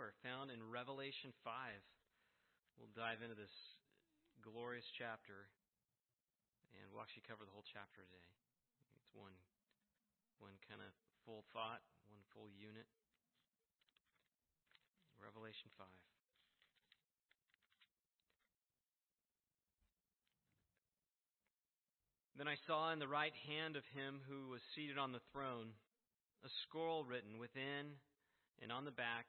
are found in Revelation 5. We'll dive into this glorious chapter, and we'll actually cover the whole chapter today. It's one, one kind of full thought, one full unit. Revelation 5. Then I saw in the right hand of him who was seated on the throne a scroll written within and on the back,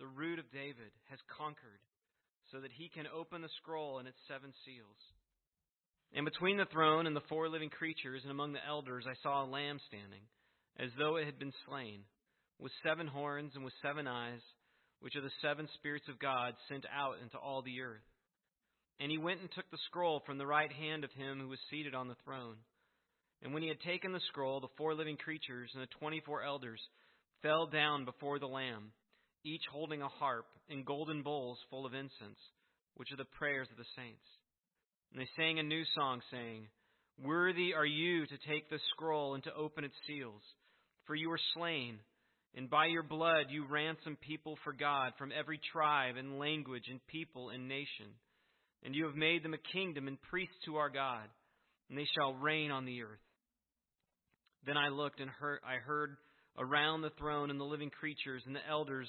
the root of David, has conquered, so that he can open the scroll and its seven seals. And between the throne and the four living creatures and among the elders I saw a lamb standing, as though it had been slain, with seven horns and with seven eyes, which are the seven spirits of God sent out into all the earth. And he went and took the scroll from the right hand of him who was seated on the throne. And when he had taken the scroll, the four living creatures and the twenty four elders fell down before the Lamb, each holding a harp and golden bowls full of incense, which are the prayers of the saints. And they sang a new song, saying, Worthy are you to take the scroll and to open its seals, for you were slain, and by your blood you ransomed people for God from every tribe and language and people and nation. And you have made them a kingdom and priests to our God, and they shall reign on the earth. Then I looked and heard, I heard around the throne and the living creatures and the elders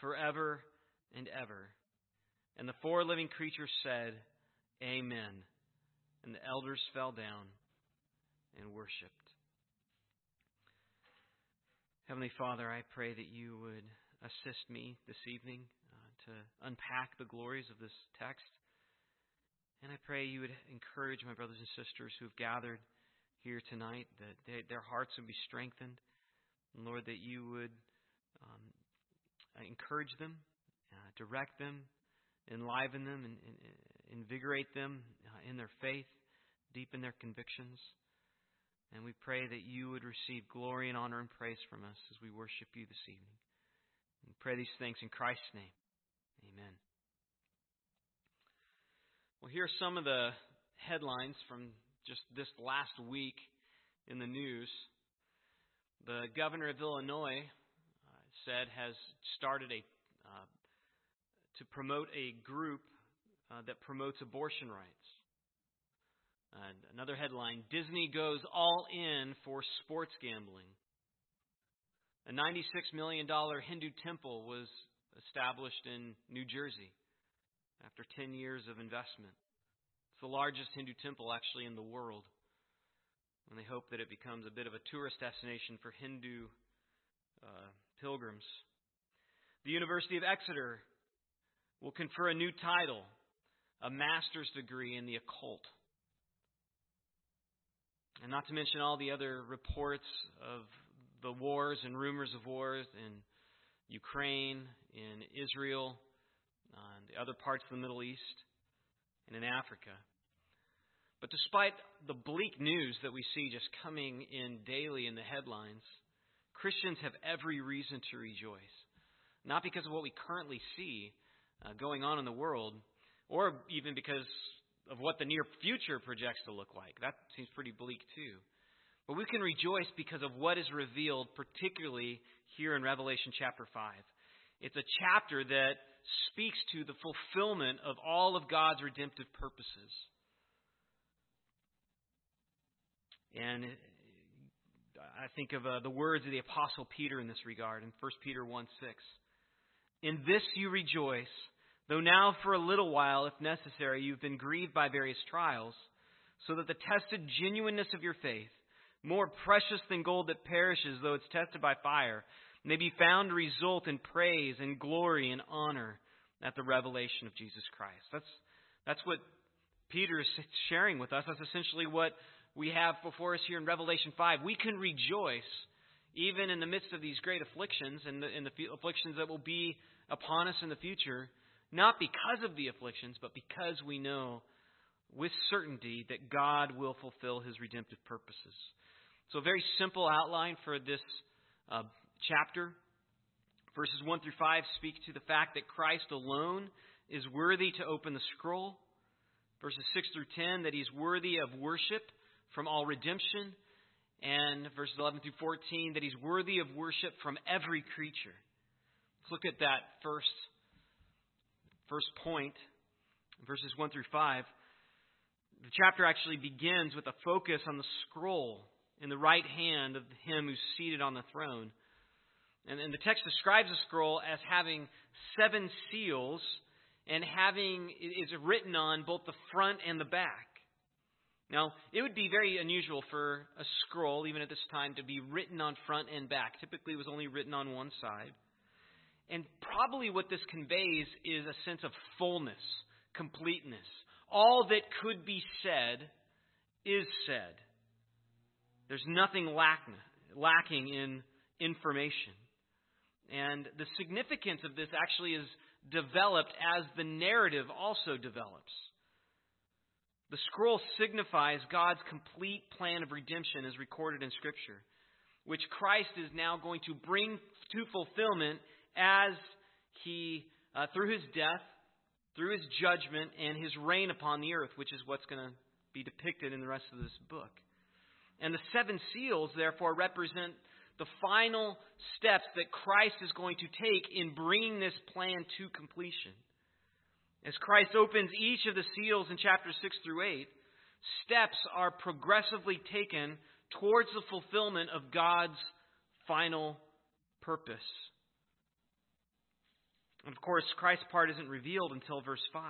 forever and ever. And the four living creatures said, Amen. And the elders fell down and worshiped. Heavenly Father, I pray that you would assist me this evening uh, to unpack the glories of this text. And I pray you would encourage my brothers and sisters who have gathered here tonight, that they, their hearts would be strengthened. And Lord, that you would encourage them, uh, direct them, enliven them, and, invigorate them uh, in their faith, deepen their convictions. And we pray that you would receive glory and honor and praise from us as we worship you this evening. And pray these things in Christ's name. Amen. Well, here are some of the headlines from just this last week in the news, the governor of Illinois uh, said has started a uh, to promote a group uh, that promotes abortion rights. And another headline: Disney goes all in for sports gambling. A $96 million Hindu temple was established in New Jersey after 10 years of investment. It's the largest Hindu temple actually in the world. And they hope that it becomes a bit of a tourist destination for Hindu uh, pilgrims. The University of Exeter will confer a new title, a master's degree in the occult. And not to mention all the other reports of the wars and rumors of wars in Ukraine, in Israel, and the other parts of the Middle East and in Africa. But despite the bleak news that we see just coming in daily in the headlines, Christians have every reason to rejoice. Not because of what we currently see uh, going on in the world, or even because of what the near future projects to look like. That seems pretty bleak too. But we can rejoice because of what is revealed, particularly here in Revelation chapter 5. It's a chapter that speaks to the fulfillment of all of God's redemptive purposes. And I think of uh, the words of the Apostle Peter in this regard in 1 Peter 1 6. In this you rejoice, Though now for a little while, if necessary, you've been grieved by various trials, so that the tested genuineness of your faith, more precious than gold that perishes though it's tested by fire, may be found to result in praise and glory and honor at the revelation of Jesus Christ. That's, that's what Peter is sharing with us. That's essentially what we have before us here in Revelation 5. We can rejoice even in the midst of these great afflictions and the, and the afflictions that will be upon us in the future not because of the afflictions, but because we know with certainty that God will fulfill his redemptive purposes. So, a very simple outline for this uh, chapter. Verses 1 through 5 speak to the fact that Christ alone is worthy to open the scroll. Verses 6 through 10, that he's worthy of worship from all redemption. And verses 11 through 14, that he's worthy of worship from every creature. Let's look at that first First point, verses 1 through 5, the chapter actually begins with a focus on the scroll in the right hand of him who's seated on the throne. And, and the text describes the scroll as having seven seals and having is written on both the front and the back. Now, it would be very unusual for a scroll, even at this time, to be written on front and back. Typically, it was only written on one side. And probably what this conveys is a sense of fullness, completeness. All that could be said is said. There's nothing lacking in information. And the significance of this actually is developed as the narrative also develops. The scroll signifies God's complete plan of redemption as recorded in Scripture, which Christ is now going to bring to fulfillment as he, uh, through his death, through his judgment, and his reign upon the earth, which is what's going to be depicted in the rest of this book. And the seven seals, therefore, represent the final steps that Christ is going to take in bringing this plan to completion. As Christ opens each of the seals in chapters 6 through 8, steps are progressively taken towards the fulfillment of God's final purpose. And of course, Christ's part isn't revealed until verse 5.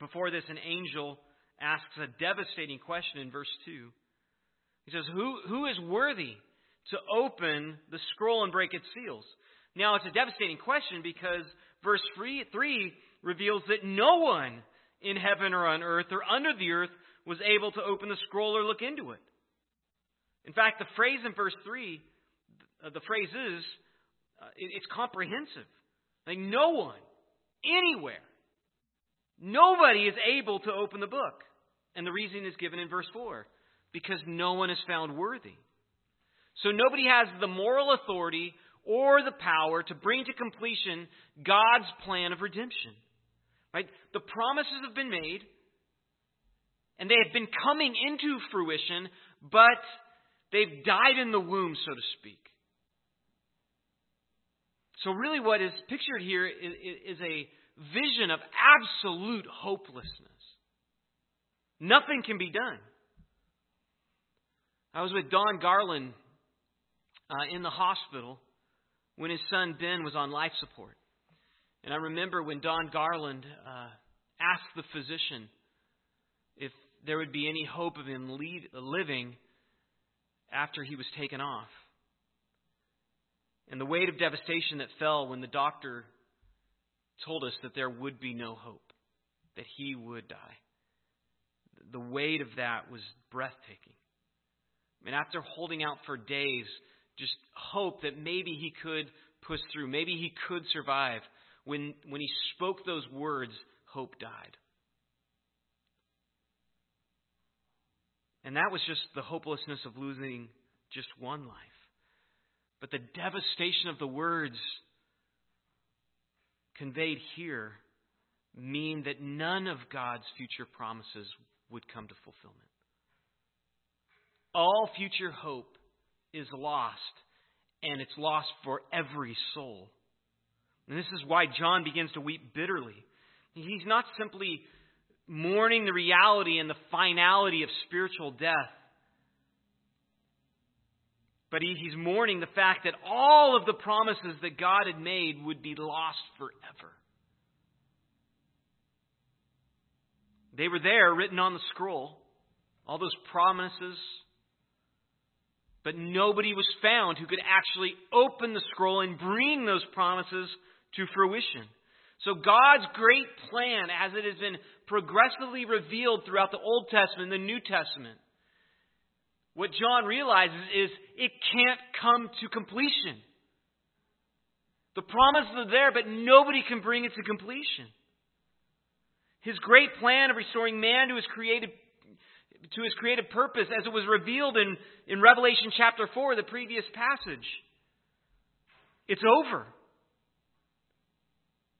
Before this, an angel asks a devastating question in verse 2. He says, Who, who is worthy to open the scroll and break its seals? Now, it's a devastating question because verse 3, 3 reveals that no one in heaven or on earth or under the earth was able to open the scroll or look into it. In fact, the phrase in verse 3, the phrase is, uh, it, it's comprehensive. Like no one, anywhere, nobody is able to open the book. And the reason is given in verse 4 because no one is found worthy. So nobody has the moral authority or the power to bring to completion God's plan of redemption. Right? The promises have been made and they have been coming into fruition, but they've died in the womb, so to speak. So, really, what is pictured here is, a vision of absolute hopelessness. Nothing can be done. I was with Don Garland uh, in the hospital when his son Ben was on life support. And I remember when Don Garland uh, asked the physician if there would be any hope of him lead, living after he was taken off and the weight of devastation that fell when the doctor told us that there would be no hope, that he would die. The weight of that was breathtaking. I mean, after holding out for days, just hope that maybe he could push through, maybe he could survive. When, when he spoke those words, hope died. And that was just the hopelessness of losing just one life. But the devastation of the words conveyed here mean that none of God's future promises would come to fulfillment. All future hope is lost, and it's lost for every soul. And this is why John begins to weep bitterly. He's not simply mourning the reality and the finality of spiritual death, but he, he's mourning the fact that all of the promises that God had made would be lost forever. They were there written on the scroll. All those promises, but nobody was found who could actually open the scroll and bring those promises to fruition. So God's great plan, as it has been progressively revealed throughout the Old Testament and the New Testament, what John realizes is it can't come to completion. The promises are there, but nobody can bring it to completion. His great plan of restoring man to his created to his creative purpose as it was revealed in, in Revelation chapter 4, the previous passage. It's over.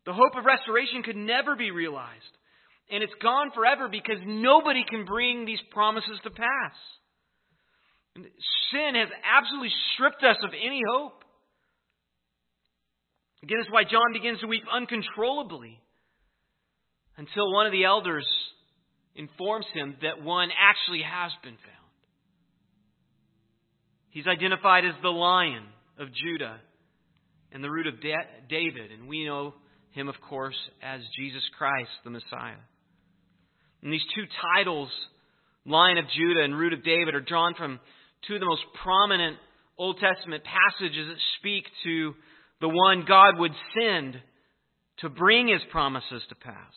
The hope of restoration could never be realized. And it's gone forever because nobody can bring these promises to pass. Sin has absolutely stripped us of any hope. Again, that's why John begins to weep uncontrollably until one of the elders informs him that one actually has been found. He's identified as the lion of Judah and the root of David, and we know him, of course, as Jesus Christ, the Messiah. And these two titles, Lion of Judah and Root of David, are drawn from two of the most prominent Old Testament passages that speak to the one God would send to bring his promises to pass.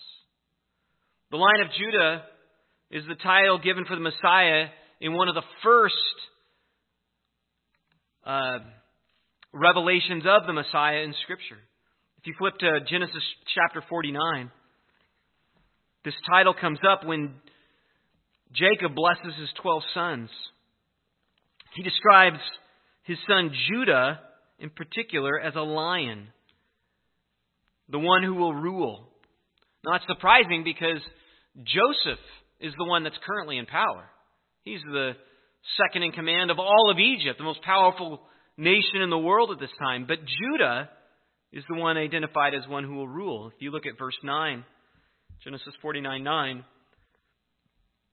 The Lion of Judah is the title given for the Messiah in one of the first uh, revelations of the Messiah in Scripture. If you flip to Genesis chapter 49, this title comes up when Jacob blesses his 12 sons. He describes his son Judah in particular as a lion, the one who will rule. Not surprising because Joseph is the one that's currently in power. He's the second in command of all of Egypt, the most powerful nation in the world at this time. But Judah is the one identified as one who will rule. If you look at verse 9, Genesis 49 9,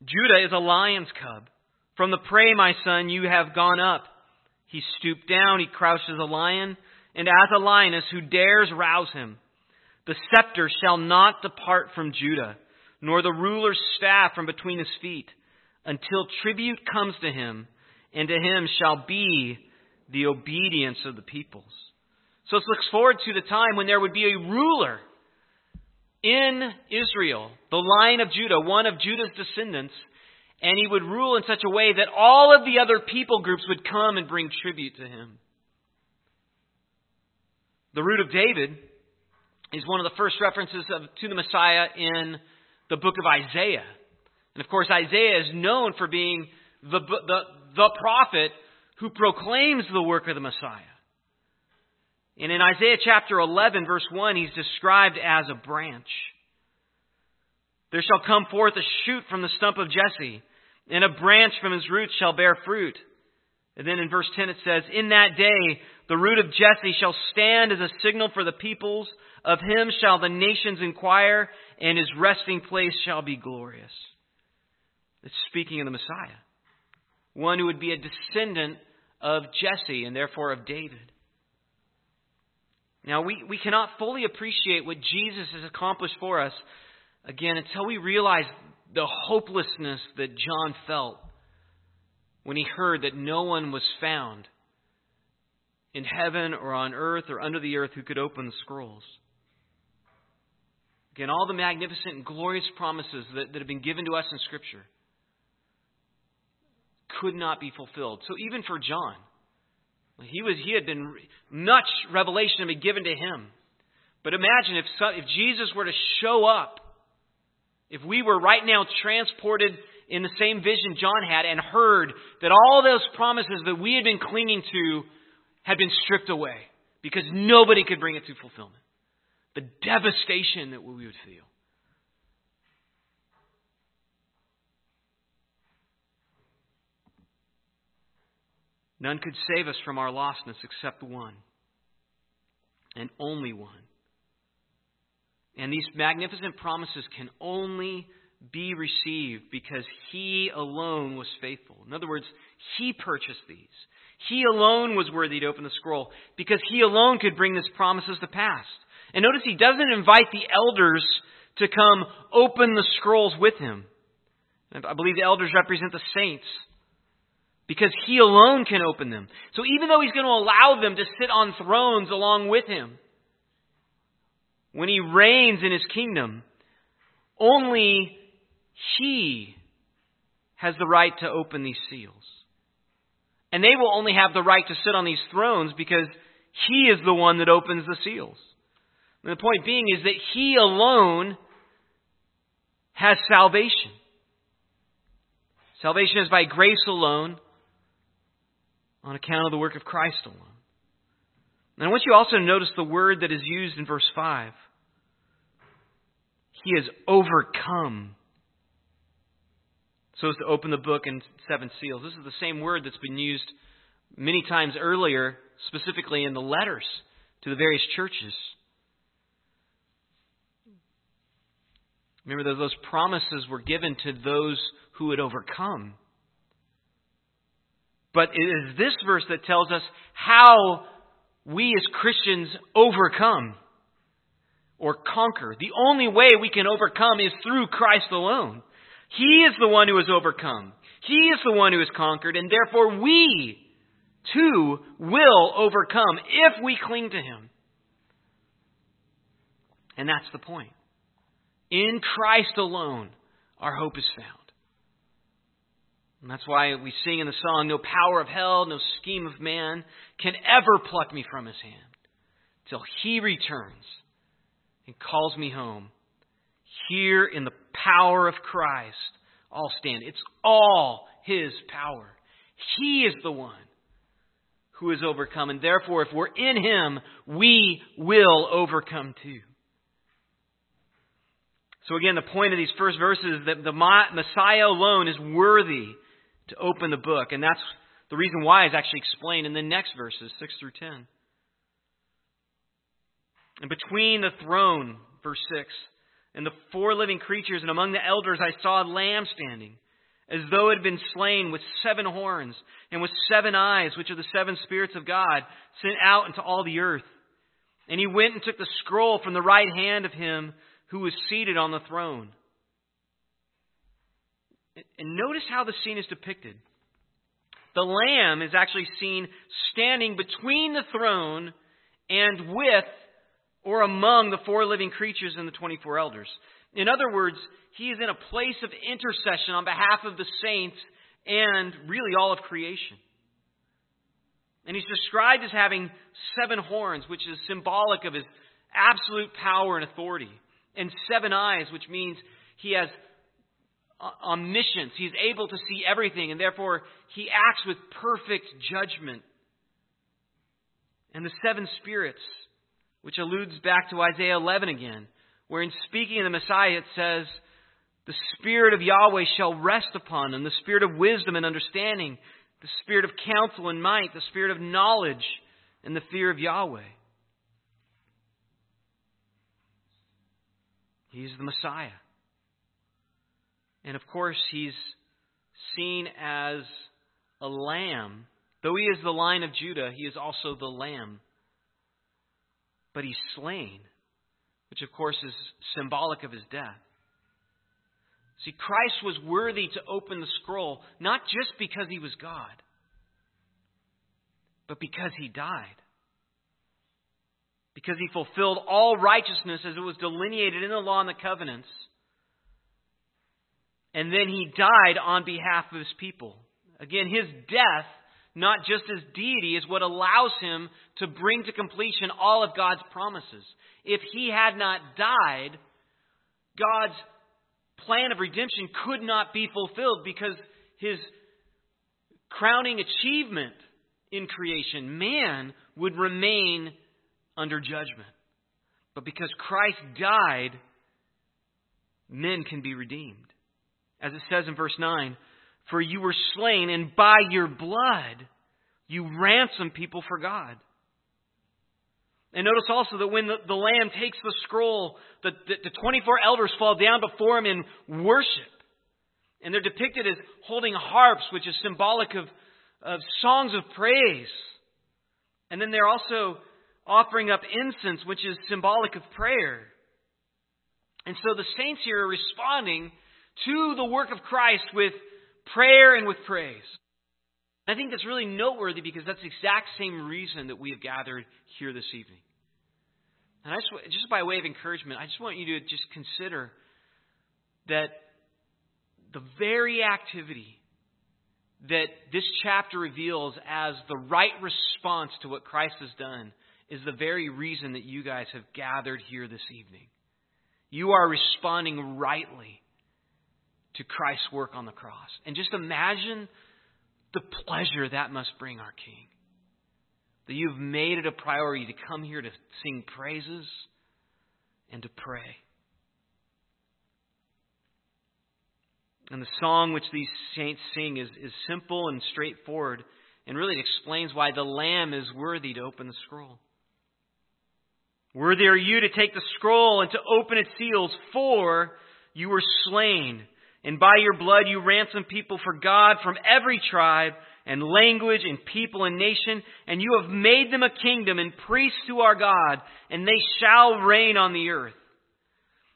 Judah is a lion's cub. From the prey, my son, you have gone up. He stooped down, he crouched as a lion, and as a lioness who dares rouse him. The scepter shall not depart from Judah, nor the ruler's staff from between his feet, until tribute comes to him, and to him shall be the obedience of the peoples. So let's forward to the time when there would be a ruler in Israel, the line of Judah, one of Judah's descendants, and he would rule in such a way that all of the other people groups would come and bring tribute to him. The root of David is one of the first references of, to the Messiah in the book of Isaiah. And of course, Isaiah is known for being the, the, the prophet who proclaims the work of the Messiah. And in Isaiah chapter 11, verse 1, he's described as a branch. There shall come forth a shoot from the stump of Jesse, and a branch from his roots shall bear fruit. And then in verse 10 it says, In that day the root of Jesse shall stand as a signal for the peoples. Of him shall the nations inquire, and his resting place shall be glorious. It's speaking of the Messiah, one who would be a descendant of Jesse and therefore of David. Now, we, we cannot fully appreciate what Jesus has accomplished for us, again, until we realize the hopelessness that John felt when he heard that no one was found in heaven or on earth or under the earth who could open the scrolls. Again, all the magnificent and glorious promises that, that have been given to us in Scripture could not be fulfilled. So even for John, he was he had been much revelation had been given to him. But imagine if if Jesus were to show up, if we were right now transported in the same vision John had and heard that all those promises that we had been clinging to had been stripped away because nobody could bring it to fulfillment. The devastation that we would feel. None could save us from our lostness except one, and only one. And these magnificent promises can only be received because He alone was faithful. In other words, He purchased these. He alone was worthy to open the scroll because He alone could bring these promises to pass. And notice He doesn't invite the elders to come open the scrolls with him. I believe the elders represent the saints because he alone can open them. So even though he's going to allow them to sit on thrones along with him, when he reigns in his kingdom, only he has the right to open these seals. And they will only have the right to sit on these thrones because he is the one that opens the seals. And the point being is that he alone has salvation. Salvation is by grace alone, on account of the work of Christ alone. And I want you also to notice the word that is used in verse 5. He has overcome. So as to open the book and seven seals. This is the same word that's been used many times earlier, specifically in the letters to the various churches. Remember, those promises were given to those who would overcome. But it is this verse that tells us how we as Christians overcome or conquer. The only way we can overcome is through Christ alone. He is the one who has overcome. He is the one who has conquered, and therefore we too will overcome if we cling to Him. And that's the point. In Christ alone, our hope is found. And that's why we sing in the song, No power of hell, no scheme of man can ever pluck me from his hand till he returns and calls me home. Here in the power of Christ, I'll stand. It's all his power. He is the one who is overcome. And therefore, if we're in him, we will overcome too. So again, the point of these first verses is that the Messiah alone is worthy to open the book. And that's the reason why is actually explained in the next verses, 6 through 10. And between the throne, verse 6, and the four living creatures, and among the elders, I saw a lamb standing, as though it had been slain with seven horns, and with seven eyes, which are the seven spirits of God, sent out into all the earth. And he went and took the scroll from the right hand of him who was seated on the throne. And notice how the scene is depicted. The Lamb is actually seen standing between the throne and with or among the four living creatures and the 24 elders. In other words, he is in a place of intercession on behalf of the saints and really all of creation. And he's described as having seven horns, which is symbolic of his absolute power and authority, and seven eyes, which means he has omniscience. He's able to see everything, and therefore he acts with perfect judgment. And the seven spirits, which alludes back to Isaiah 11 again, where in speaking of the Messiah it says, The Spirit of Yahweh shall rest upon him, the Spirit of wisdom and understanding, the Spirit of counsel and might, the Spirit of knowledge and the fear of Yahweh. He's the Messiah. And of course, he's seen as a lamb. Though he is the lion of Judah, he is also the lamb. But he's slain, which of course is symbolic of his death. See, Christ was worthy to open the scroll, not just because he was God, but because he died. Because he fulfilled all righteousness as it was delineated in the law and the covenants and then he died on behalf of his people. Again, his death, not just as deity, is what allows him to bring to completion all of God's promises. If he had not died, God's plan of redemption could not be fulfilled because his crowning achievement in creation, man, would remain under judgment. But because Christ died, men can be redeemed. As it says in verse 9, For you were slain, and by your blood you ransomed people for God. And notice also that when the, the Lamb takes the scroll, the, the, the 24 elders fall down before him in worship. And they're depicted as holding harps, which is symbolic of, of songs of praise. And then they're also offering up incense, which is symbolic of prayer. And so the saints here are responding to the work of Christ with prayer and with praise. I think that's really noteworthy because that's the exact same reason that we have gathered here this evening. And I just, just by way of encouragement, I just want you to just consider that the very activity that this chapter reveals as the right response to what Christ has done is the very reason that you guys have gathered here this evening. You are responding rightly to Christ's work on the cross. And just imagine the pleasure that must bring our King. That you've made it a priority to come here to sing praises and to pray. And the song which these saints sing is, is simple and straightforward, and really explains why the Lamb is worthy to open the scroll. Worthy are you to take the scroll and to open its seals, for you were slain, and by your blood you ransomed people for God from every tribe and language and people and nation, and you have made them a kingdom and priests to our God, and they shall reign on the earth.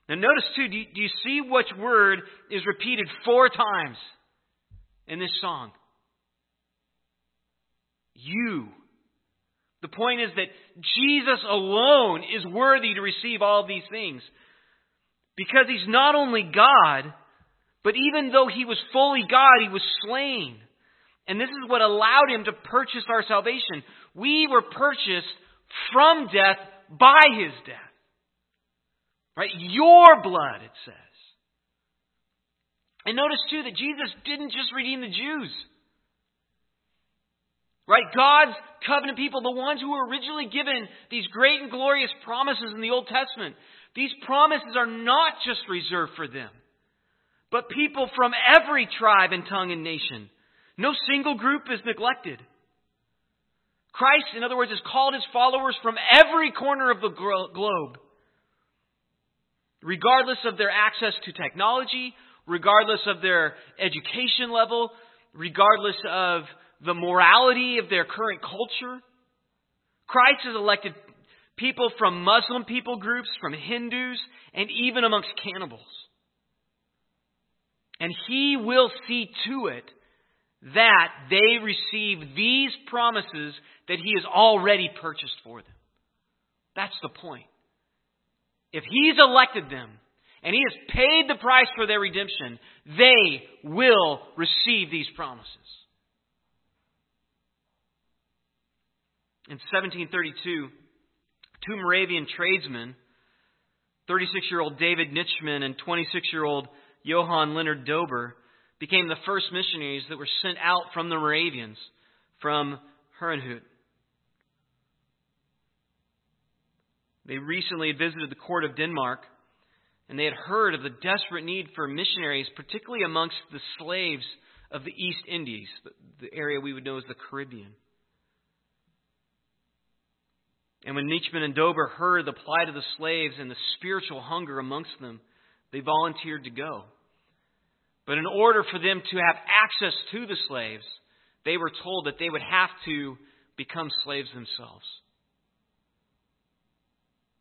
Now notice too, do you, do you see which word is repeated four times in this song? You. The point is that Jesus alone is worthy to receive all these things. Because he's not only God, but even though he was fully God, he was slain. And this is what allowed him to purchase our salvation. We were purchased from death by his death. Right? Your blood, it says. And notice too that Jesus didn't just redeem the Jews. Right? God's covenant people, the ones who were originally given these great and glorious promises in the Old Testament, these promises are not just reserved for them, but people from every tribe and tongue and nation. No single group is neglected. Christ, in other words, has called his followers from every corner of the globe regardless of their access to technology, regardless of their education level, regardless of the morality of their current culture. Christ has elected people from Muslim people groups, from Hindus, and even amongst cannibals. And He will see to it that they receive these promises that He has already purchased for them. That's the point. If He's elected them and He has paid the price for their redemption, they will receive these promises. In 1732, two Moravian tradesmen, 36 year old David Nitschmann and 26 year old Johann Leonard Dober, became the first missionaries that were sent out from the Moravians from Herrnhut. They recently had visited the court of Denmark, and they had heard of the desperate need for missionaries, particularly amongst the slaves of the East Indies, the area we would know as the Caribbean. And when Nitschmann and Dober heard the plight of the slaves and the spiritual hunger amongst them, they volunteered to go. But in order for them to have access to the slaves, they were told that they would have to become slaves themselves.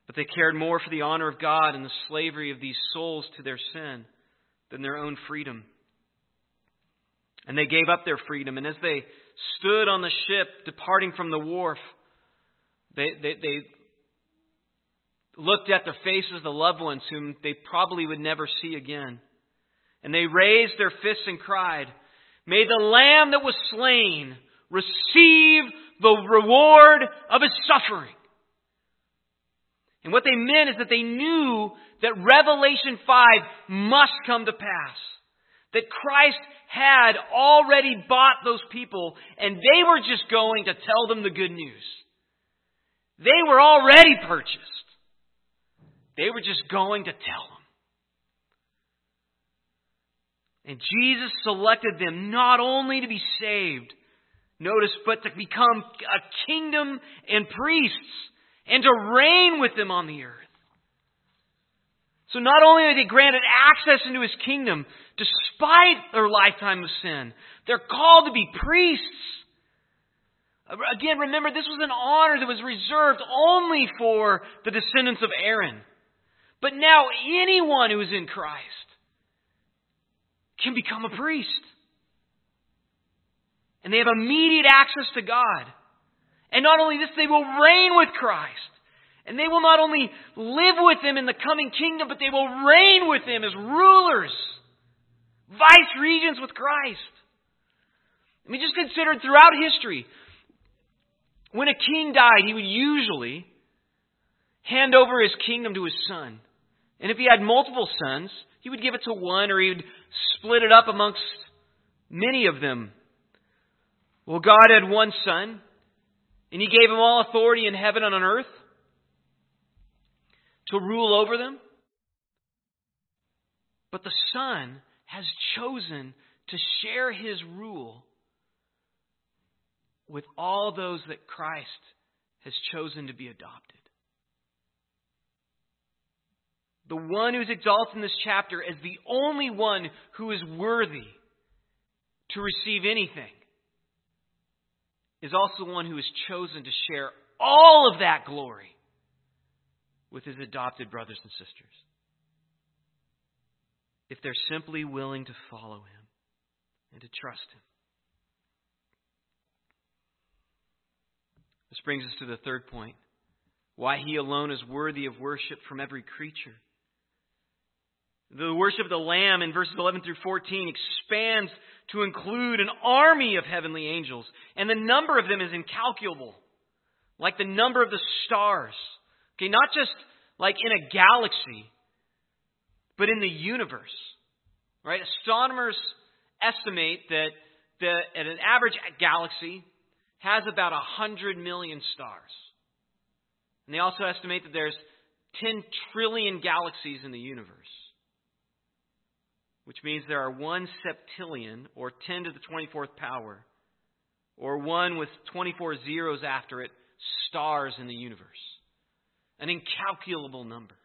But they cared more for the honor of God and the slavery of these souls to their sin than their own freedom. And they gave up their freedom. And as they stood on the ship departing from the wharf, they, they, they looked at the faces of the loved ones whom they probably would never see again. And they raised their fists and cried, May the Lamb that was slain receive the reward of his suffering. And what they meant is that they knew that Revelation 5 must come to pass. That Christ had already bought those people and they were just going to tell them the good news. They were already purchased. They were just going to tell them. And Jesus selected them not only to be saved, notice, but to become a kingdom and priests and to reign with them on the earth. So not only are they granted access into his kingdom, despite their lifetime of sin, they're called to be priests. Again, remember, this was an honor that was reserved only for the descendants of Aaron. But now anyone who is in Christ can become a priest. And they have immediate access to God. And not only this, they will reign with Christ. And they will not only live with Him in the coming kingdom, but they will reign with Him as rulers, vice regents with Christ. I mean, just consider throughout history, when a king died, he would usually hand over his kingdom to his son. And if he had multiple sons, he would give it to one or he would split it up amongst many of them. Well, God had one son, and he gave him all authority in heaven and on earth to rule over them. But the son has chosen to share his rule with all those that Christ has chosen to be adopted. The one who's exalted in this chapter as the only one who is worthy to receive anything is also one who has chosen to share all of that glory with his adopted brothers and sisters. If they're simply willing to follow him and to trust him. This brings us to the third point why he alone is worthy of worship from every creature. The worship of the Lamb in verses 11 through 14 expands to include an army of heavenly angels, and the number of them is incalculable, like the number of the stars. Okay, not just like in a galaxy, but in the universe. Right? Astronomers estimate that the, at an average galaxy, has about 100 million stars. And they also estimate that there's 10 trillion galaxies in the universe, which means there are 1 septillion, or 10 to the 24th power, or 1 with 24 zeros after it, stars in the universe. An incalculable number.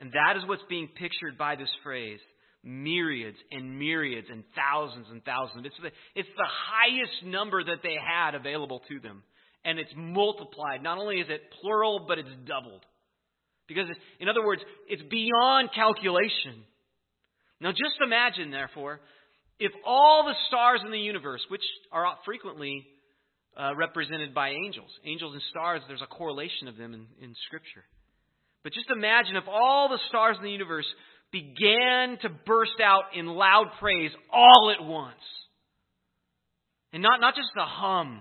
And that is what's being pictured by this phrase myriads and myriads and thousands and thousands. It's the, it's the highest number that they had available to them. And it's multiplied. Not only is it plural, but it's doubled. Because, in other words, it's beyond calculation. Now, just imagine, therefore, if all the stars in the universe, which are frequently uh, represented by angels, angels and stars, there's a correlation of them in, in Scripture. But just imagine if all the stars in the universe began to burst out in loud praise all at once. And not, not just a hum,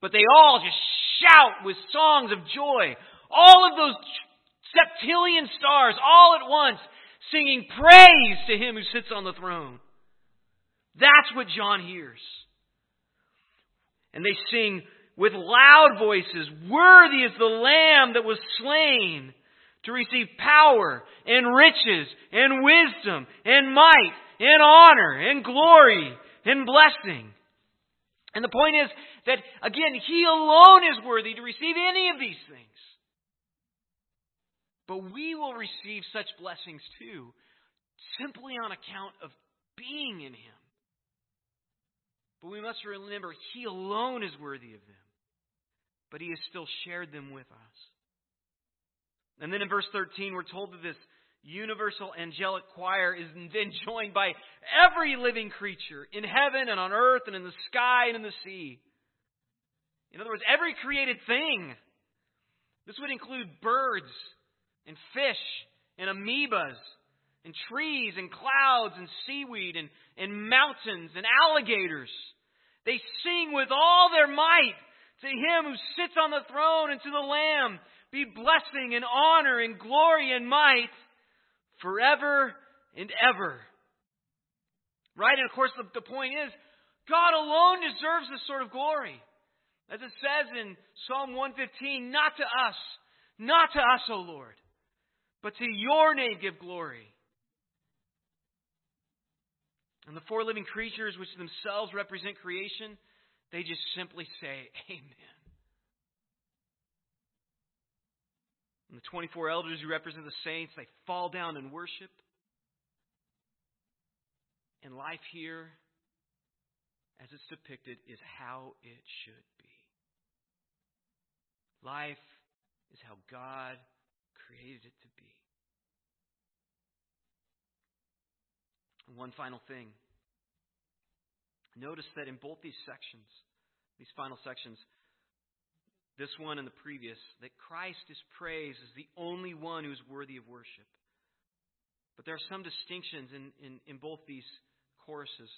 but they all just shout with songs of joy. All of those septillion stars all at once singing praise to him who sits on the throne. That's what John hears. And they sing with loud voices, Worthy is the Lamb that was slain to receive power and riches and wisdom and might and honor and glory and blessing. And the point is that, again, He alone is worthy to receive any of these things. But we will receive such blessings too, simply on account of being in Him. But we must remember He alone is worthy of them. But He has still shared them with us. And then in verse 13, we're told that this universal angelic choir is then joined by every living creature in heaven and on earth and in the sky and in the sea. In other words, every created thing. This would include birds and fish and amoebas and trees and clouds and seaweed and, and mountains and alligators. They sing with all their might to him who sits on the throne and to the Lamb be blessing and honor and glory and might forever and ever. Right? And of course, the, the point is, God alone deserves this sort of glory. As it says in Psalm 115, not to us, not to us, O Lord, but to your name give glory. And the four living creatures, which themselves represent creation, they just simply say, Amen. And the 24 elders who represent the saints, they fall down and worship. And life here, as it's depicted, is how it should be. Life is how God created it to be. One final thing. Notice that in both these sections, these final sections, this one and the previous, that Christ is praised as the only one who is worthy of worship. But there are some distinctions in, in, in both these choruses,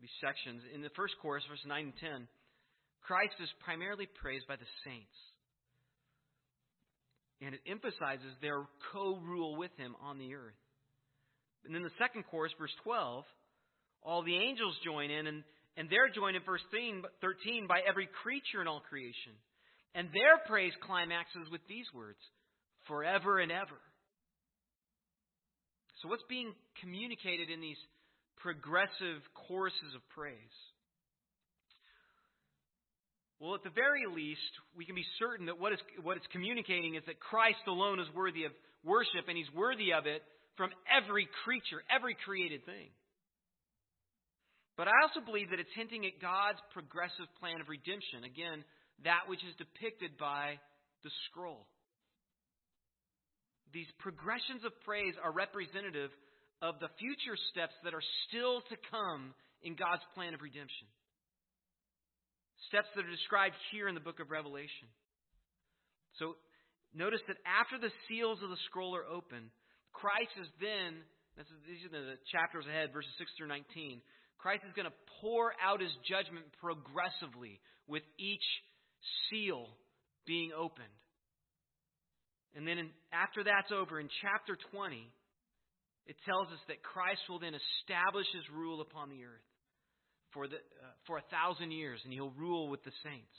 these sections. In the first chorus, verse 9 and 10, Christ is primarily praised by the saints. And it emphasizes their co rule with him on the earth. And then the second chorus, verse 12, all the angels join in, and, and they're joined in verse 13 by every creature in all creation. And their praise climaxes with these words forever and ever. So, what's being communicated in these progressive choruses of praise? Well, at the very least, we can be certain that what, is, what it's communicating is that Christ alone is worthy of worship, and He's worthy of it from every creature, every created thing. But I also believe that it's hinting at God's progressive plan of redemption. Again, that which is depicted by the scroll. These progressions of praise are representative of the future steps that are still to come in God's plan of redemption. Steps that are described here in the book of Revelation. So notice that after the seals of the scroll are open, Christ is then, these are the chapters ahead, verses 6 through 19. Christ is going to pour out his judgment progressively with each seal being opened. And then in, after that's over, in chapter 20, it tells us that Christ will then establish his rule upon the earth for, the, uh, for a thousand years, and he'll rule with the saints.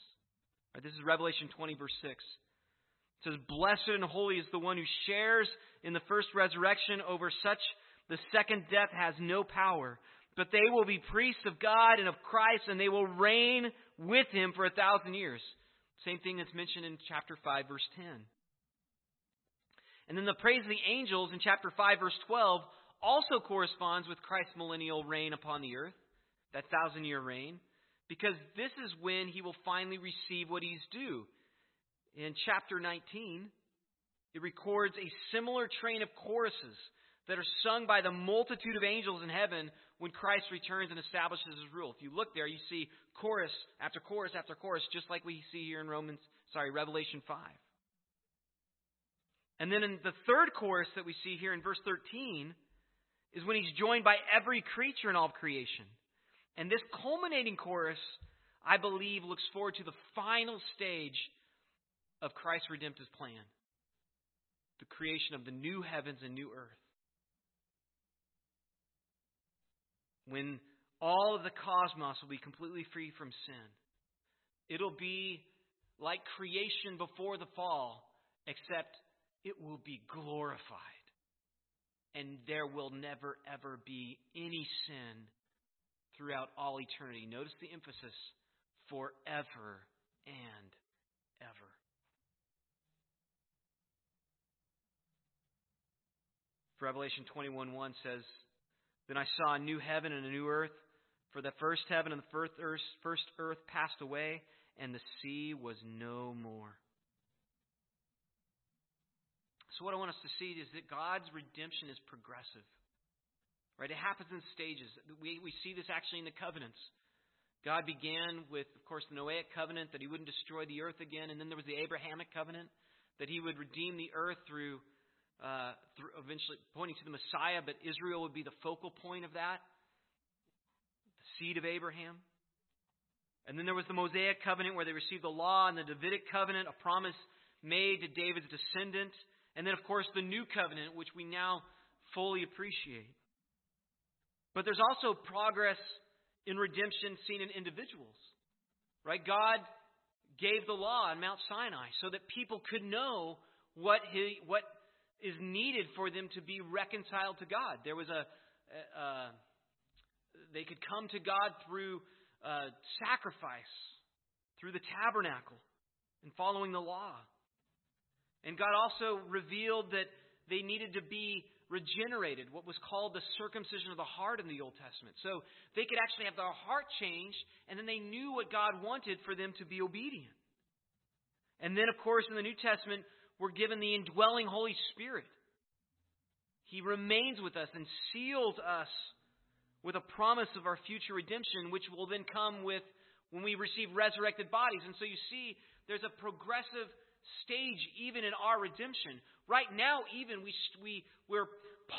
Right, this is Revelation 20, verse 6. It says, Blessed and holy is the one who shares in the first resurrection. Over such the second death has no power. But they will be priests of God and of Christ, and they will reign with him for a thousand years. Same thing that's mentioned in chapter 5, verse 10. And then the praise of the angels in chapter 5, verse 12, also corresponds with Christ's millennial reign upon the earth, that thousand year reign, because this is when he will finally receive what he's due. In chapter 19, it records a similar train of choruses that are sung by the multitude of angels in heaven when Christ returns and establishes his rule. If you look there, you see chorus after chorus after chorus, just like we see here in Romans, sorry, Revelation 5. And then in the third chorus that we see here in verse 13 is when he's joined by every creature in all creation. And this culminating chorus, I believe, looks forward to the final stage of Christ's redemptive plan the creation of the new heavens and new earth. When all of the cosmos will be completely free from sin, it'll be like creation before the fall, except it will be glorified. And there will never, ever be any sin throughout all eternity. Notice the emphasis forever and ever. Revelation 21 1 says, Then I saw a new heaven and a new earth, for the first heaven and the first earth, first earth passed away, and the sea was no more. So, what I want us to see is that God's redemption is progressive. Right? It happens in stages. We, we see this actually in the covenants. God began with, of course, the Noahic covenant that he wouldn't destroy the earth again, and then there was the Abrahamic covenant that he would redeem the earth through, uh, eventually pointing to the Messiah, but Israel would be the focal point of that, the seed of Abraham. And then there was the Mosaic covenant where they received the law, and the Davidic covenant, a promise made to David's descendant. And then, of course, the new covenant, which we now fully appreciate. But there's also progress in redemption seen in individuals. Right? God gave the law on Mount Sinai so that people could know what, he, what is needed for them to be reconciled to God. There was a, a they could come to God through uh, sacrifice, through the tabernacle, and following the law. And God also revealed that they needed to be regenerated, what was called the circumcision of the heart in the Old Testament. So they could actually have their heart changed, and then they knew what God wanted for them to be obedient. And then, of course, in the New Testament, we're given the indwelling Holy Spirit. He remains with us and seals us with a promise of our future redemption, which will then come with when we receive resurrected bodies. And so you see, there's a progressive stage even in our redemption. Right now, even we, we, we're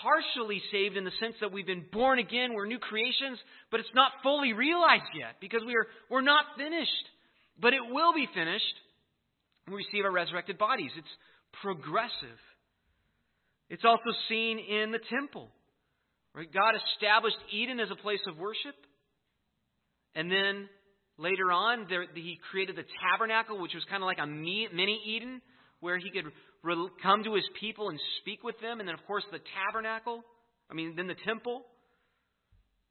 partially saved in the sense that we've been born again, we're new creations, but it's not fully realized yet because we are, we're not finished. But it will be finished we receive our resurrected bodies. It's progressive. It's also seen in the temple. Right? God established Eden as a place of worship. And then later on, there, he created the tabernacle, which was kind of like a mini Eden, where he could come to his people and speak with them. And then, of course, the tabernacle. I mean, then the temple.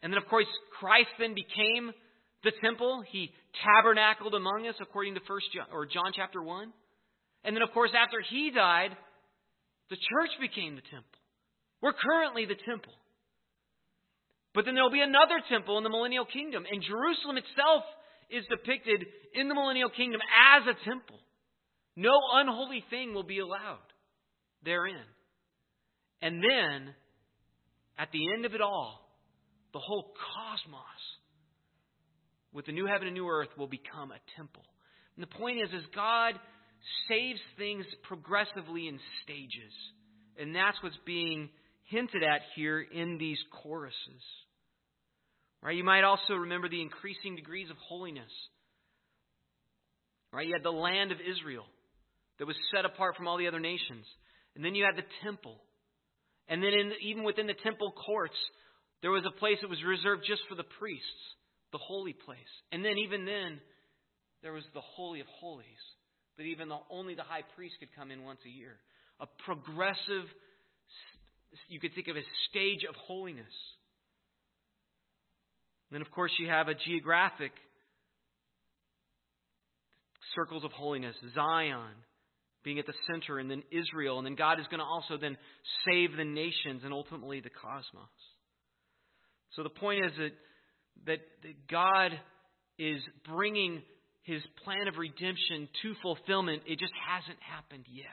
And then, of course, Christ then became the temple. He tabernacled among us, according to First John, or John chapter one. And then, of course, after he died, the church became the temple. We're currently the temple. But then there'll be another temple in the millennial kingdom, and Jerusalem itself is depicted in the millennial kingdom as a temple. No unholy thing will be allowed therein. And then, at the end of it all, the whole cosmos with the new heaven and new earth will become a temple. And the point is, is God saves things progressively in stages. And that's what's being hinted at here in these choruses. Right? You might also remember the increasing degrees of holiness. Right? You had the land of Israel that was set apart from all the other nations. And then you had the temple. And then in, even within the temple courts, there was a place that was reserved just for the priests, the holy place. And then even then, there was the holy of holies, that even the, only the high priest could come in once a year. A progressive, you could think of a stage of holiness. Then, of course, you have a geographic circles of holiness, Zion, being at the center, and then Israel, and then God is going to also then save the nations and ultimately the cosmos. So the point is that, that, that God is bringing his plan of redemption to fulfillment. It just hasn't happened yet.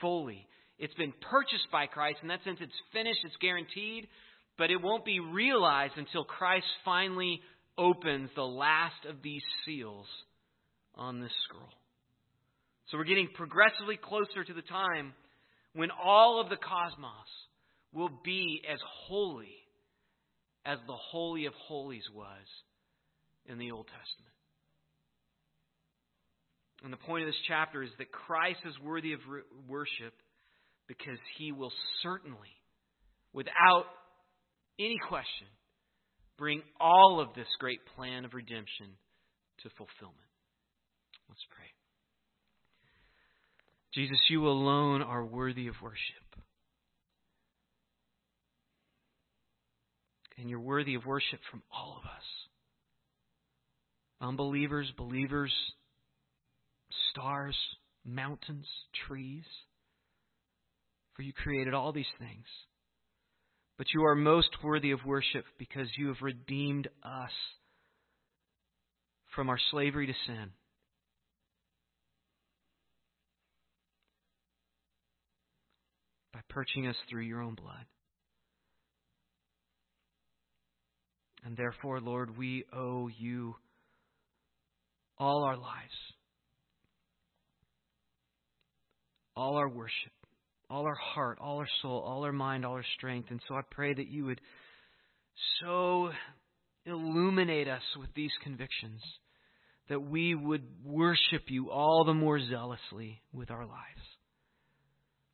Fully. It's been purchased by Christ. In that sense, it's finished, it's guaranteed, but it won't be realized until Christ finally opens the last of these seals on this scroll. So we're getting progressively closer to the time when all of the cosmos will be as holy as the Holy of Holies was in the Old Testament. And the point of this chapter is that Christ is worthy of worship because he will certainly, without any question, bring all of this great plan of redemption to fulfillment. Let's pray. Jesus, you alone are worthy of worship. And you're worthy of worship from all of us unbelievers, believers, stars, mountains, trees. For you created all these things. But you are most worthy of worship because you have redeemed us from our slavery to sin by purchasing us through your own blood. And therefore, Lord, we owe you all our lives, all our worship, all our heart, all our soul, all our mind, all our strength. And so I pray that you would so illuminate us with these convictions that we would worship you all the more zealously with our lives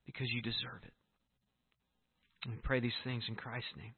because you deserve it. And we pray these things in Christ's name.